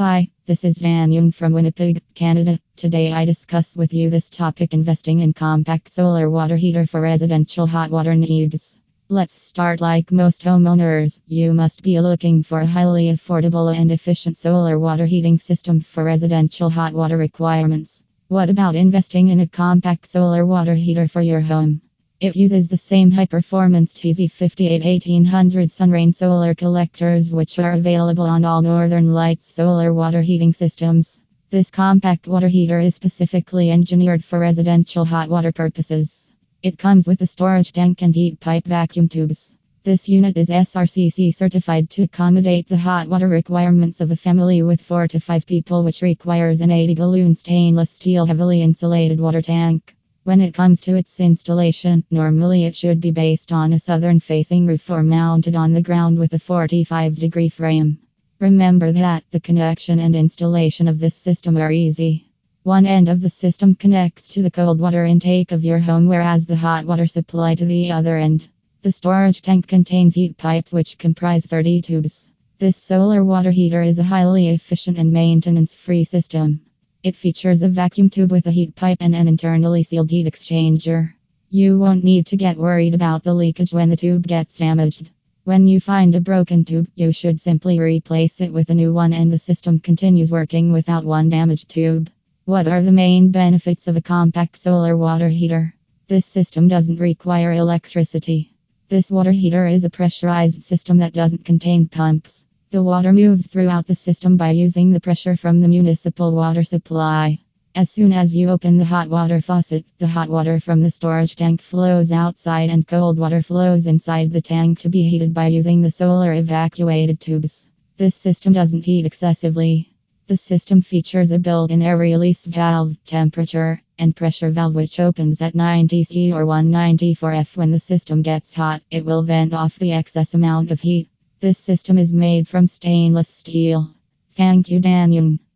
Hi, this is Dan Young from Winnipeg, Canada. Today I discuss with you this topic investing in compact solar water heater for residential hot water needs. Let's start like most homeowners, you must be looking for a highly affordable and efficient solar water heating system for residential hot water requirements. What about investing in a compact solar water heater for your home? It uses the same high performance TZ58 1800 Sunrain solar collectors, which are available on all Northern Lights solar water heating systems. This compact water heater is specifically engineered for residential hot water purposes. It comes with a storage tank and heat pipe vacuum tubes. This unit is SRCC certified to accommodate the hot water requirements of a family with 4 to 5 people, which requires an 80 gallon stainless steel heavily insulated water tank. When it comes to its installation, normally it should be based on a southern facing roof or mounted on the ground with a 45 degree frame. Remember that the connection and installation of this system are easy. One end of the system connects to the cold water intake of your home, whereas the hot water supply to the other end. The storage tank contains heat pipes which comprise 30 tubes. This solar water heater is a highly efficient and maintenance free system. It features a vacuum tube with a heat pipe and an internally sealed heat exchanger. You won't need to get worried about the leakage when the tube gets damaged. When you find a broken tube, you should simply replace it with a new one and the system continues working without one damaged tube. What are the main benefits of a compact solar water heater? This system doesn't require electricity. This water heater is a pressurized system that doesn't contain pumps. The water moves throughout the system by using the pressure from the municipal water supply. As soon as you open the hot water faucet, the hot water from the storage tank flows outside and cold water flows inside the tank to be heated by using the solar evacuated tubes. This system doesn't heat excessively. The system features a built in air release valve, temperature, and pressure valve which opens at 90 C or 194 F. When the system gets hot, it will vent off the excess amount of heat. This system is made from stainless steel. Thank you, Daniel.